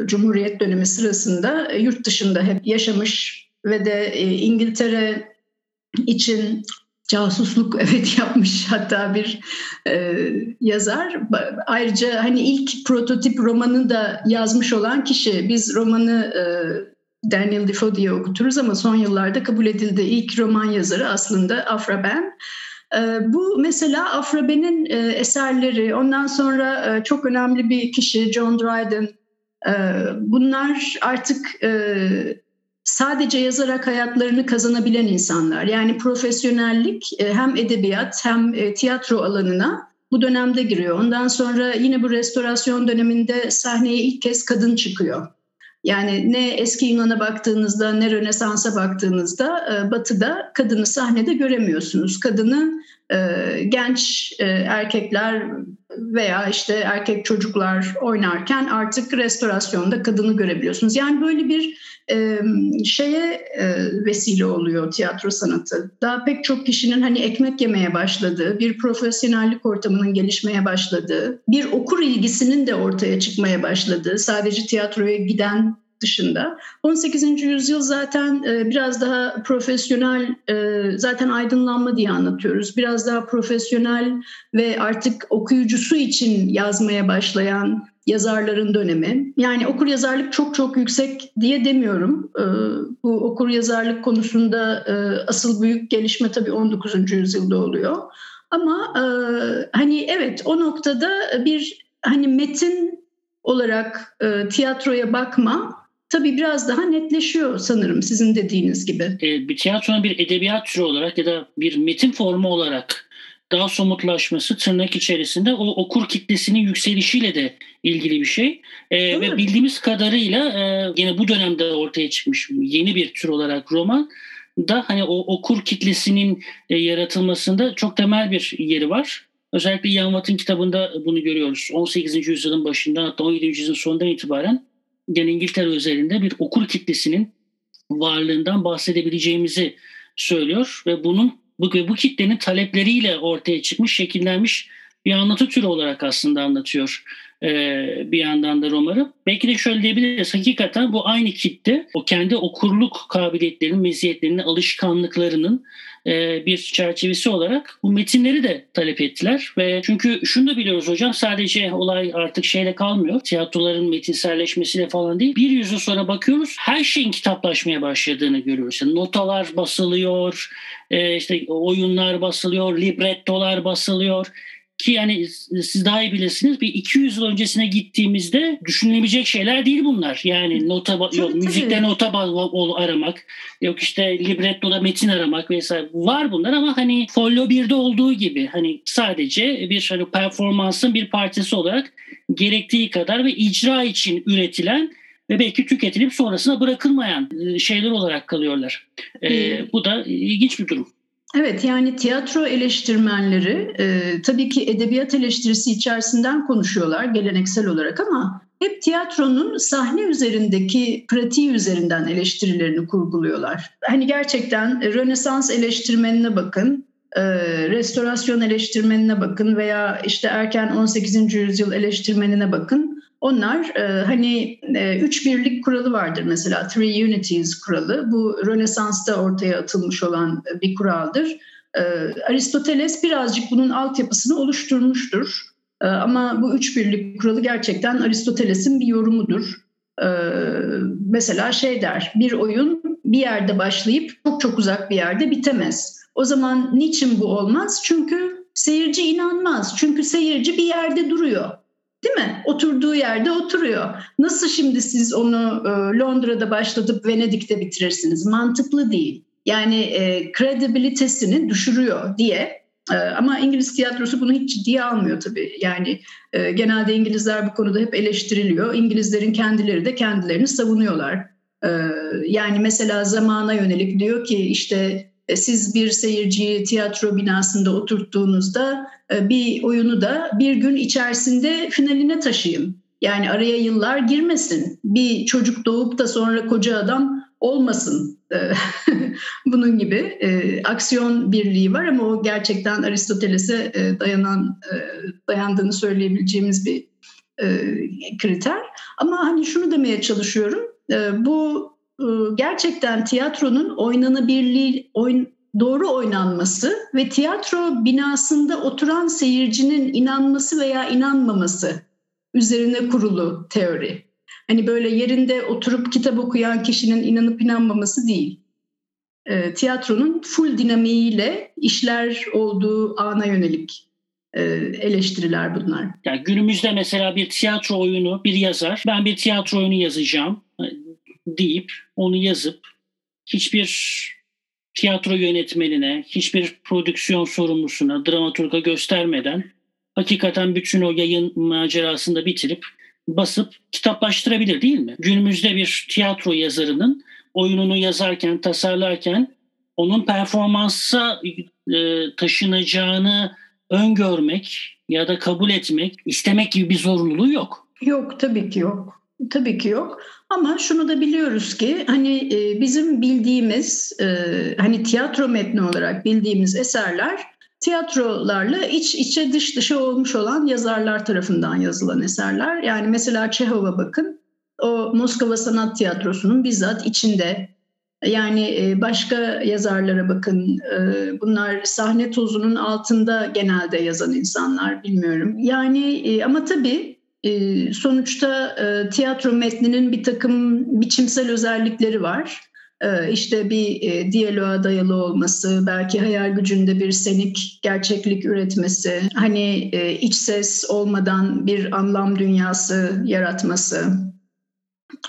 Speaker 2: Cumhuriyet dönemi sırasında yurt dışında hep yaşamış ve de İngiltere için casusluk evet yapmış hatta bir e, yazar. Ayrıca hani ilk prototip romanı da yazmış olan kişi. Biz romanı e, Daniel Defoe diye okuturuz ama son yıllarda kabul edildi. İlk roman yazarı aslında Afra Ben. E, bu mesela Afra Ben'in e, eserleri, ondan sonra e, çok önemli bir kişi John Dryden. E, bunlar artık e, sadece yazarak hayatlarını kazanabilen insanlar. Yani profesyonellik e, hem edebiyat hem e, tiyatro alanına bu dönemde giriyor. Ondan sonra yine bu restorasyon döneminde sahneye ilk kez kadın çıkıyor. Yani ne eski Yunan'a baktığınızda ne Rönesans'a baktığınızda e, Batı'da kadını sahnede göremiyorsunuz. Kadını genç erkekler veya işte erkek çocuklar oynarken artık restorasyonda kadını görebiliyorsunuz. Yani böyle bir şeye vesile oluyor tiyatro sanatı. Daha pek çok kişinin hani ekmek yemeye başladığı, bir profesyonellik ortamının gelişmeye başladığı, bir okur ilgisinin de ortaya çıkmaya başladığı, sadece tiyatroya giden dışında. 18. yüzyıl zaten biraz daha profesyonel, zaten aydınlanma diye anlatıyoruz. Biraz daha profesyonel ve artık okuyucusu için yazmaya başlayan yazarların dönemi. Yani okur yazarlık çok çok yüksek diye demiyorum. Ee, bu okur yazarlık konusunda e, asıl büyük gelişme tabii 19. yüzyılda oluyor. Ama e, hani evet o noktada bir hani metin olarak e, tiyatroya bakma tabii biraz daha netleşiyor sanırım sizin dediğiniz gibi.
Speaker 1: Bir tiyatronun bir edebiyat türü olarak ya da bir metin formu olarak daha somutlaşması tırnak içerisinde o okur kitlesinin yükselişiyle de ilgili bir şey. E, ve bildiğimiz kadarıyla e, yine bu dönemde ortaya çıkmış yeni bir tür olarak roman da hani o okur kitlesinin e, yaratılmasında çok temel bir yeri var. Özellikle Ian Watt'ın kitabında bunu görüyoruz. 18. yüzyılın başından hatta 17. yüzyılın sonundan itibaren yani İngiltere özelinde bir okur kitlesinin varlığından bahsedebileceğimizi söylüyor ve bunun bu, bu kitlenin talepleriyle ortaya çıkmış, şekillenmiş bir anlatı türü olarak aslında anlatıyor e, bir yandan da romanı. Belki de şöyle diyebiliriz. Hakikaten bu aynı kitle o kendi okurluk kabiliyetlerinin, meziyetlerinin, alışkanlıklarının e, bir çerçevesi olarak bu metinleri de talep ettiler ve çünkü şunu da biliyoruz hocam sadece olay artık şeyle kalmıyor. Tiyatroların metinselleşmesiyle falan değil. Bir yüzyıl sonra bakıyoruz her şeyin kitaplaşmaya başladığını görüyoruz. Yani notalar basılıyor, e, işte oyunlar basılıyor, librettolar basılıyor ki yani siz daha iyi bilirsiniz bir 200 yıl öncesine gittiğimizde düşünülebilecek şeyler değil bunlar. Yani nota yok tabii. müzikte nota aramak, yok işte librettoda metin aramak vesaire var bunlar ama hani Folio 1'de olduğu gibi hani sadece bir hani performansın bir parçası olarak gerektiği kadar ve icra için üretilen ve belki tüketilip sonrasına bırakılmayan şeyler olarak kalıyorlar. Ee, bu da ilginç bir durum.
Speaker 2: Evet yani tiyatro eleştirmenleri e, tabii ki edebiyat eleştirisi içerisinden konuşuyorlar geleneksel olarak ama hep tiyatronun sahne üzerindeki pratiği üzerinden eleştirilerini kurguluyorlar. Hani gerçekten Rönesans eleştirmenine bakın, e, restorasyon eleştirmenine bakın veya işte erken 18. yüzyıl eleştirmenine bakın. Onlar e, hani e, üç birlik kuralı vardır mesela Three Unities kuralı. Bu Rönesans'ta ortaya atılmış olan bir kuraldır. E, Aristoteles birazcık bunun altyapısını oluşturmuştur. E, ama bu üç birlik kuralı gerçekten Aristoteles'in bir yorumudur. E, mesela şey der, bir oyun bir yerde başlayıp çok çok uzak bir yerde bitemez. O zaman niçin bu olmaz? Çünkü seyirci inanmaz. Çünkü seyirci bir yerde duruyor. Değil mi? Oturduğu yerde oturuyor. Nasıl şimdi siz onu e, Londra'da başlatıp Venedik'te bitirirsiniz? Mantıklı değil. Yani e, düşürüyor diye. E, ama İngiliz tiyatrosu bunu hiç ciddiye almıyor tabii. Yani e, genelde İngilizler bu konuda hep eleştiriliyor. İngilizlerin kendileri de kendilerini savunuyorlar. Yani mesela zamana yönelik diyor ki işte siz bir seyirciyi tiyatro binasında oturttuğunuzda bir oyunu da bir gün içerisinde finaline taşıyın. Yani araya yıllar girmesin. Bir çocuk doğup da sonra koca adam olmasın. Bunun gibi aksiyon birliği var ama o gerçekten Aristoteles'e dayanan dayandığını söyleyebileceğimiz bir kriter. Ama hani şunu demeye çalışıyorum. Bu gerçekten tiyatronun oynanabilirliği, oyn, doğru oynanması ve tiyatro binasında oturan seyircinin inanması veya inanmaması üzerine kurulu teori. Hani böyle yerinde oturup kitap okuyan kişinin inanıp inanmaması değil. E, tiyatronun full dinamiğiyle işler olduğu ana yönelik e, eleştiriler bunlar.
Speaker 1: Yani günümüzde mesela bir tiyatro oyunu bir yazar, ben bir tiyatro oyunu yazacağım e, deyip onu yazıp hiçbir tiyatro yönetmenine, hiçbir prodüksiyon sorumlusuna, dramaturga göstermeden hakikaten bütün o yayın macerasında bitirip basıp kitaplaştırabilir değil mi? Günümüzde bir tiyatro yazarının oyununu yazarken, tasarlarken onun performansa e, taşınacağını öngörmek ya da kabul etmek, istemek gibi bir zorunluluğu yok.
Speaker 2: Yok tabii ki yok. Tabii ki yok. Ama şunu da biliyoruz ki hani e, bizim bildiğimiz e, hani tiyatro metni olarak bildiğimiz eserler tiyatrolarla iç içe dış dışa olmuş olan yazarlar tarafından yazılan eserler. Yani mesela Çehov'a bakın. O Moskova Sanat Tiyatrosu'nun bizzat içinde yani e, başka yazarlara bakın. Bunlar sahne tozunun altında genelde yazan insanlar bilmiyorum. Yani ama tabii sonuçta tiyatro metninin bir takım biçimsel özellikleri var. İşte bir diyaloğa dayalı olması, belki hayal gücünde bir senik gerçeklik üretmesi, hani iç ses olmadan bir anlam dünyası yaratması.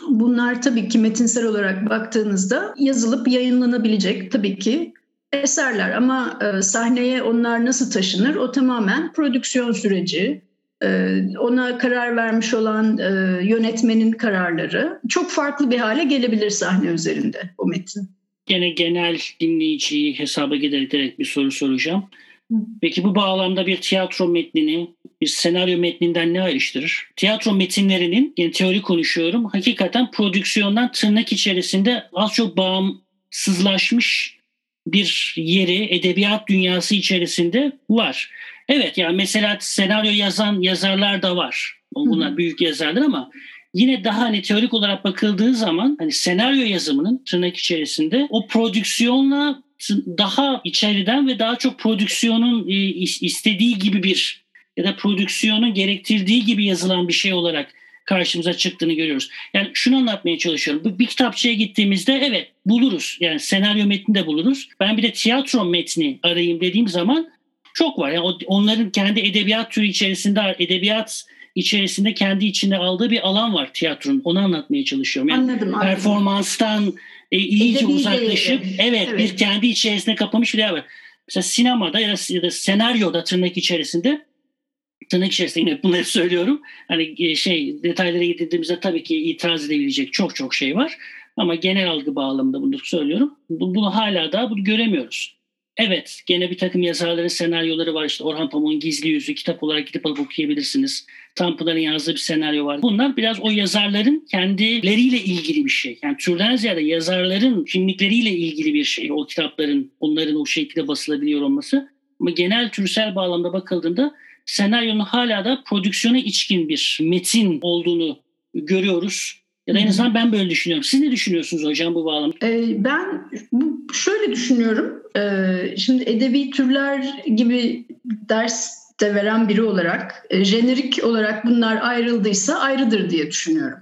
Speaker 2: Bunlar tabii ki metinsel olarak baktığınızda yazılıp yayınlanabilecek tabii ki eserler ama sahneye onlar nasıl taşınır o tamamen prodüksiyon süreci, ona karar vermiş olan e, yönetmenin kararları çok farklı bir hale gelebilir sahne üzerinde o metin.
Speaker 1: Gene genel dinleyiciyi hesaba giderek bir soru soracağım. Peki bu bağlamda bir tiyatro metnini bir senaryo metninden ne ayrıştırır? Tiyatro metinlerinin, yani teori konuşuyorum, hakikaten prodüksiyondan tırnak içerisinde az çok bağımsızlaşmış bir yeri edebiyat dünyası içerisinde var. Evet yani mesela senaryo yazan yazarlar da var. Bunlar Hı-hı. büyük yazarlar ama yine daha hani teorik olarak bakıldığı zaman hani senaryo yazımının tırnak içerisinde o prodüksiyonla daha içeriden ve daha çok prodüksiyonun e, istediği gibi bir ya da prodüksiyonun gerektirdiği gibi yazılan bir şey olarak karşımıza çıktığını görüyoruz. Yani şunu anlatmaya çalışıyorum. Bir kitapçıya gittiğimizde evet buluruz. Yani senaryo metni de buluruz. Ben bir de tiyatro metni arayayım dediğim zaman çok var. Yani onların kendi edebiyat türü içerisinde edebiyat içerisinde kendi içinde aldığı bir alan var tiyatronun. Onu anlatmaya çalışıyorum. Yani anladım, anladım. Performanstan e, iyice Edebi uzaklaşıp evet, evet bir kendi içerisinde kapamış bir yer var. Mesela sinemada ya da, ya da senaryoda tırnak içerisinde tırnak içerisinde yine bunları söylüyorum. Hani e, şey detaylara gittiğimizde tabii ki itiraz edebilecek çok çok şey var. Ama genel algı bağlamında bunu söylüyorum. Bunu hala da bunu göremiyoruz. Evet, gene bir takım yazarların senaryoları var. İşte Orhan Pamuk'un Gizli Yüzü kitap olarak gidip alıp okuyabilirsiniz. Tanpınar'ın yazdığı bir senaryo var. Bunlar biraz o yazarların kendileriyle ilgili bir şey. Yani türden ziyade yazarların kimlikleriyle ilgili bir şey. O kitapların, onların o şekilde basılabiliyor olması. Ama genel türsel bağlamda bakıldığında senaryonun hala da prodüksiyona içkin bir metin olduğunu görüyoruz. Ya da en azından ben böyle düşünüyorum. Siz ne düşünüyorsunuz hocam bu bağlamda?
Speaker 2: Ee, ben şöyle düşünüyorum. Ee, şimdi edebi türler gibi ders de veren biri olarak e, jenerik olarak bunlar ayrıldıysa ayrıdır diye düşünüyorum.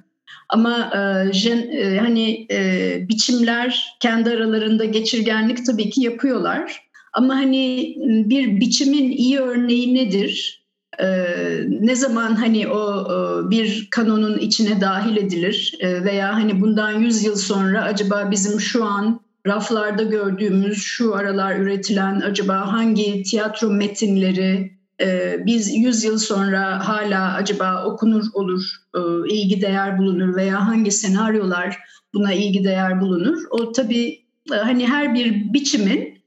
Speaker 2: Ama e, jen, e, hani e, biçimler kendi aralarında geçirgenlik tabii ki yapıyorlar. Ama hani bir biçimin iyi örneği nedir? Ee, ne zaman hani o bir kanonun içine dahil edilir e, veya hani bundan 100 yıl sonra acaba bizim şu an raflarda gördüğümüz şu aralar üretilen acaba hangi tiyatro metinleri e, biz 100 yıl sonra hala acaba okunur olur, e, ilgi değer bulunur veya hangi senaryolar buna ilgi değer bulunur? O tabii hani her bir biçimin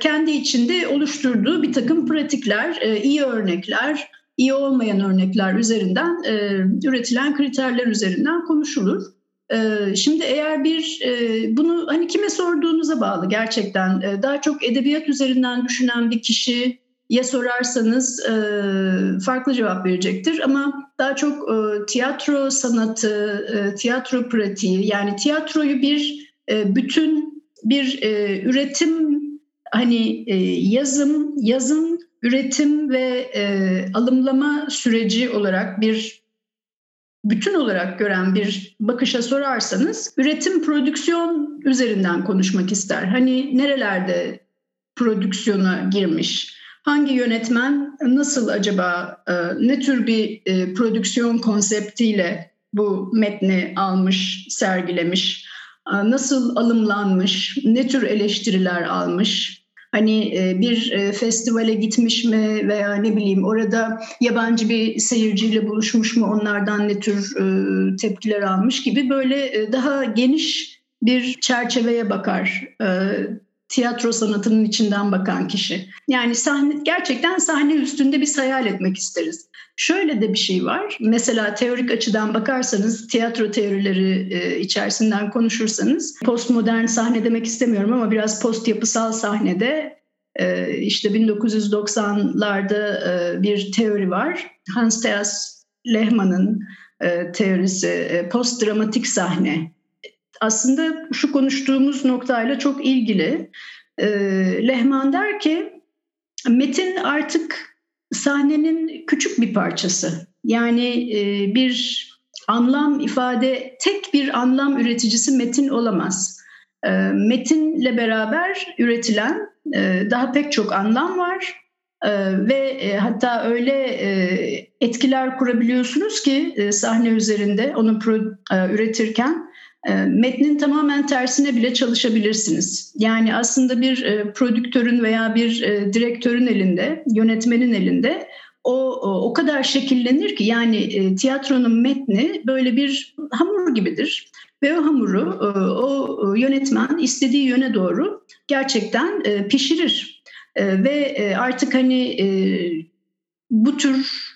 Speaker 2: kendi içinde oluşturduğu bir takım pratikler, iyi örnekler, iyi olmayan örnekler üzerinden üretilen kriterler üzerinden konuşulur. Şimdi eğer bir bunu hani kime sorduğunuza bağlı gerçekten daha çok edebiyat üzerinden düşünen bir kişi ya sorarsanız farklı cevap verecektir ama daha çok tiyatro sanatı, tiyatro pratiği yani tiyatroyu bir bütün bir üretim hani yazım, yazım, üretim ve alımlama süreci olarak bir bütün olarak gören bir bakışa sorarsanız üretim prodüksiyon üzerinden konuşmak ister. Hani nerelerde prodüksiyona girmiş, hangi yönetmen nasıl acaba e, ne tür bir e, prodüksiyon konseptiyle bu metni almış, sergilemiş, e, nasıl alımlanmış, ne tür eleştiriler almış, Hani e, bir e, festivale gitmiş mi veya ne bileyim orada yabancı bir seyirciyle buluşmuş mu onlardan ne tür e, tepkiler almış gibi böyle daha geniş bir çerçeveye bakar tiyatro sanatının içinden bakan kişi. Yani sahne gerçekten sahne üstünde bir hayal etmek isteriz. Şöyle de bir şey var. Mesela teorik açıdan bakarsanız, tiyatro teorileri e, içerisinden konuşursanız, postmodern sahne demek istemiyorum ama biraz post yapısal sahnede e, işte 1990'larda e, bir teori var. Hans Theas Lehmann'ın e, teorisi e, post dramatik sahne. Aslında şu konuştuğumuz noktayla çok ilgili. E, Lehmann der ki metin artık sahnenin küçük bir parçası. Yani e, bir anlam ifade, tek bir anlam üreticisi metin olamaz. E, metinle beraber üretilen e, daha pek çok anlam var. Ee, ve e, hatta öyle e, etkiler kurabiliyorsunuz ki e, sahne üzerinde onu pro, e, üretirken e, metnin tamamen tersine bile çalışabilirsiniz. Yani aslında bir e, prodüktörün veya bir e, direktörün elinde, yönetmenin elinde o, o kadar şekillenir ki yani e, tiyatronun metni böyle bir hamur gibidir ve o hamuru o yönetmen istediği yöne doğru gerçekten pişirir ve artık hani bu tür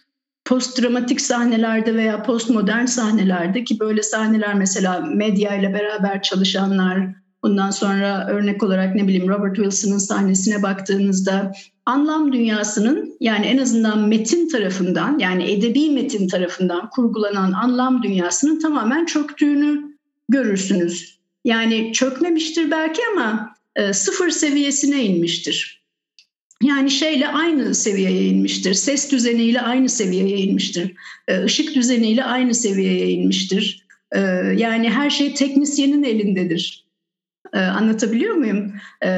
Speaker 2: post dramatik sahnelerde veya postmodern sahnelerde ki böyle sahneler mesela medya ile beraber çalışanlar bundan sonra örnek olarak ne bileyim Robert Wilson'ın sahnesine baktığınızda anlam dünyasının yani en azından metin tarafından yani edebi metin tarafından kurgulanan anlam dünyasının tamamen çöktüğünü görürsünüz. Yani çökmemiştir belki ama e, sıfır seviyesine inmiştir. Yani şeyle aynı seviyeye inmiştir. Ses düzeniyle aynı seviyeye inmiştir. E, ışık düzeniyle aynı seviyeye inmiştir. E, yani her şey teknisyenin elindedir. E, anlatabiliyor muyum?
Speaker 1: E,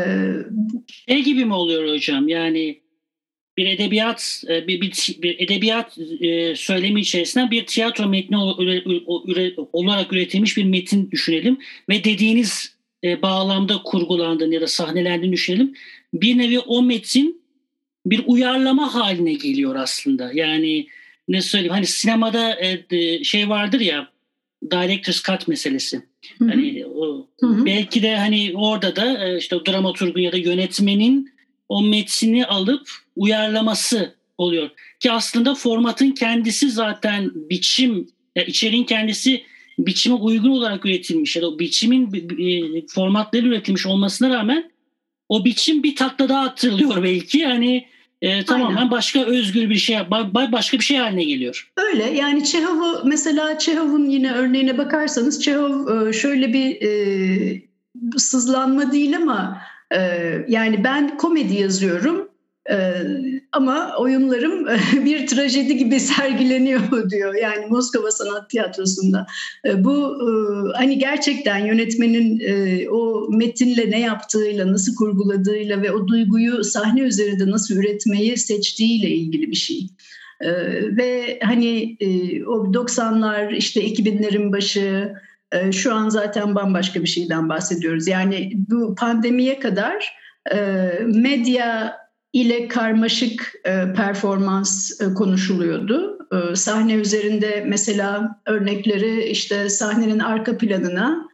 Speaker 1: şey gibi mi oluyor hocam? Yani bir edebiyat e, bir, bir, bir edebiyat e, söylemi içerisinden bir tiyatro metni olarak üretilmiş bir metin düşünelim ve dediğiniz e, bağlamda kurgulandığını ya da sahnelendiğini düşünelim. Bir nevi o metin bir uyarlama haline geliyor aslında. Yani ne söyleyeyim hani sinemada şey vardır ya director's cut meselesi. Hı hı. Hani o, hı hı. belki de hani orada da işte o dramaturgun ya da yönetmenin o metni alıp uyarlaması oluyor. Ki aslında formatın kendisi zaten biçim, yani içeriğin kendisi biçime uygun olarak üretilmiş ya da o biçimin formatları üretilmiş olmasına rağmen o biçim bir tatlı daha hatırlıyor belki. Hani e, tamamen Aynen. başka özgür bir şey, başka bir şey haline geliyor.
Speaker 2: Öyle yani Çehov'u mesela Çehov'un yine örneğine bakarsanız Çehov e, şöyle bir e, sızlanma değil ama ee, yani ben komedi yazıyorum ee, ama oyunlarım bir trajedi gibi sergileniyor diyor. Yani Moskova Sanat Tiyatrosu'nda. Ee, bu e, hani gerçekten yönetmenin e, o metinle ne yaptığıyla, nasıl kurguladığıyla ve o duyguyu sahne üzerinde nasıl üretmeyi seçtiğiyle ilgili bir şey. Ve hani e, o 90'lar işte 2000'lerin başı şu an zaten bambaşka bir şeyden bahsediyoruz. Yani bu pandemiye kadar e, medya ile karmaşık e, performans e, konuşuluyordu. Sahne üzerinde mesela örnekleri işte sahnenin arka planına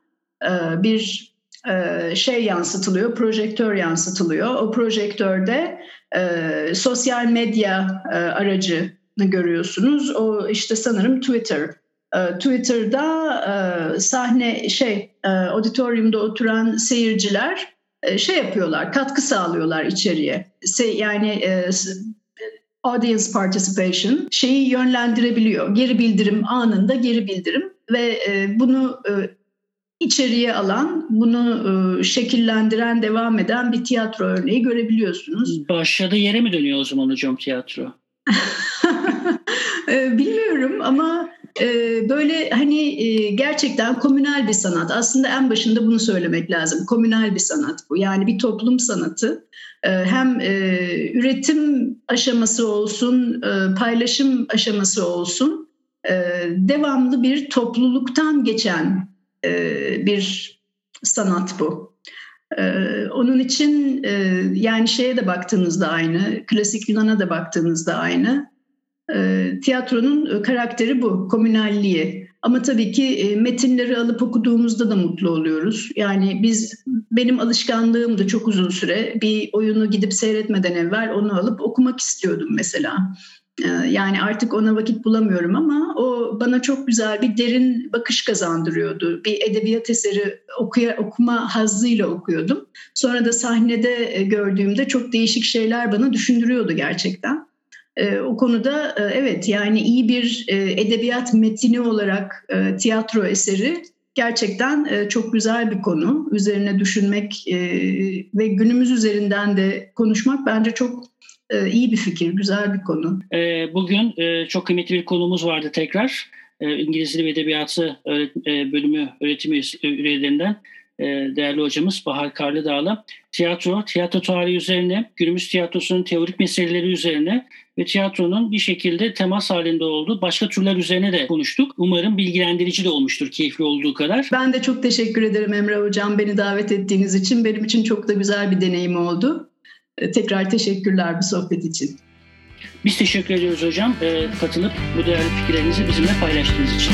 Speaker 2: bir e, şey yansıtılıyor, projektör yansıtılıyor. O projektörde e, sosyal medya e, aracını görüyorsunuz. O işte sanırım Twitter. E, Twitter'da e, sahne şey e, auditoriumda oturan seyirciler e, şey yapıyorlar, katkı sağlıyorlar içeriye. Yani e, audience participation şeyi yönlendirebiliyor. Geri bildirim anında geri bildirim ve e, bunu e, içeriye alan, bunu e, şekillendiren, devam eden bir tiyatro örneği görebiliyorsunuz.
Speaker 1: Başladığı yere mi dönüyor o zaman hocam tiyatro?
Speaker 2: E, bilmiyorum ama e, böyle hani gerçekten komünel bir sanat. Aslında en başında bunu söylemek lazım. Komünel bir sanat bu. Yani bir toplum sanatı. Hem üretim aşaması olsun, paylaşım aşaması olsun. Devamlı bir topluluktan geçen bir sanat bu. Onun için yani şeye de baktığınızda aynı, klasik Yunan'a da baktığınızda aynı. Tiyatronun karakteri bu, komünalliği. Ama tabii ki metinleri alıp okuduğumuzda da mutlu oluyoruz. Yani biz benim alışkanlığım da çok uzun süre bir oyunu gidip seyretmeden evvel onu alıp okumak istiyordum mesela. Yani artık ona vakit bulamıyorum ama o bana çok güzel bir derin bakış kazandırıyordu. Bir edebiyat eseri okuya, okuma hazzıyla okuyordum. Sonra da sahnede e, gördüğümde çok değişik şeyler bana düşündürüyordu gerçekten. Ee, o konuda e, evet yani iyi bir e, edebiyat metini olarak tiyatro eseri gerçekten çok güzel bir konu. Üzerine düşünmek ve günümüz üzerinden de konuşmak bence çok e, iyi bir fikir, güzel bir konu.
Speaker 1: E, bugün e, çok kıymetli bir konumuz vardı tekrar. İngiliz Dili ve Edebiyatı bölümü öğretim üyelerinden değerli hocamız Bahar Karlıdağ'la tiyatro, tiyatro tarihi üzerine, günümüz tiyatrosunun teorik meseleleri üzerine ve tiyatronun bir şekilde temas halinde olduğu başka türler üzerine de konuştuk. Umarım bilgilendirici de olmuştur keyifli olduğu kadar.
Speaker 2: Ben de çok teşekkür ederim Emre Hocam beni davet ettiğiniz için. Benim için çok da güzel bir deneyim oldu. E, tekrar teşekkürler bu sohbet için.
Speaker 1: Biz teşekkür ediyoruz hocam. E, katılıp bu değerli fikirlerinizi bizimle paylaştığınız için.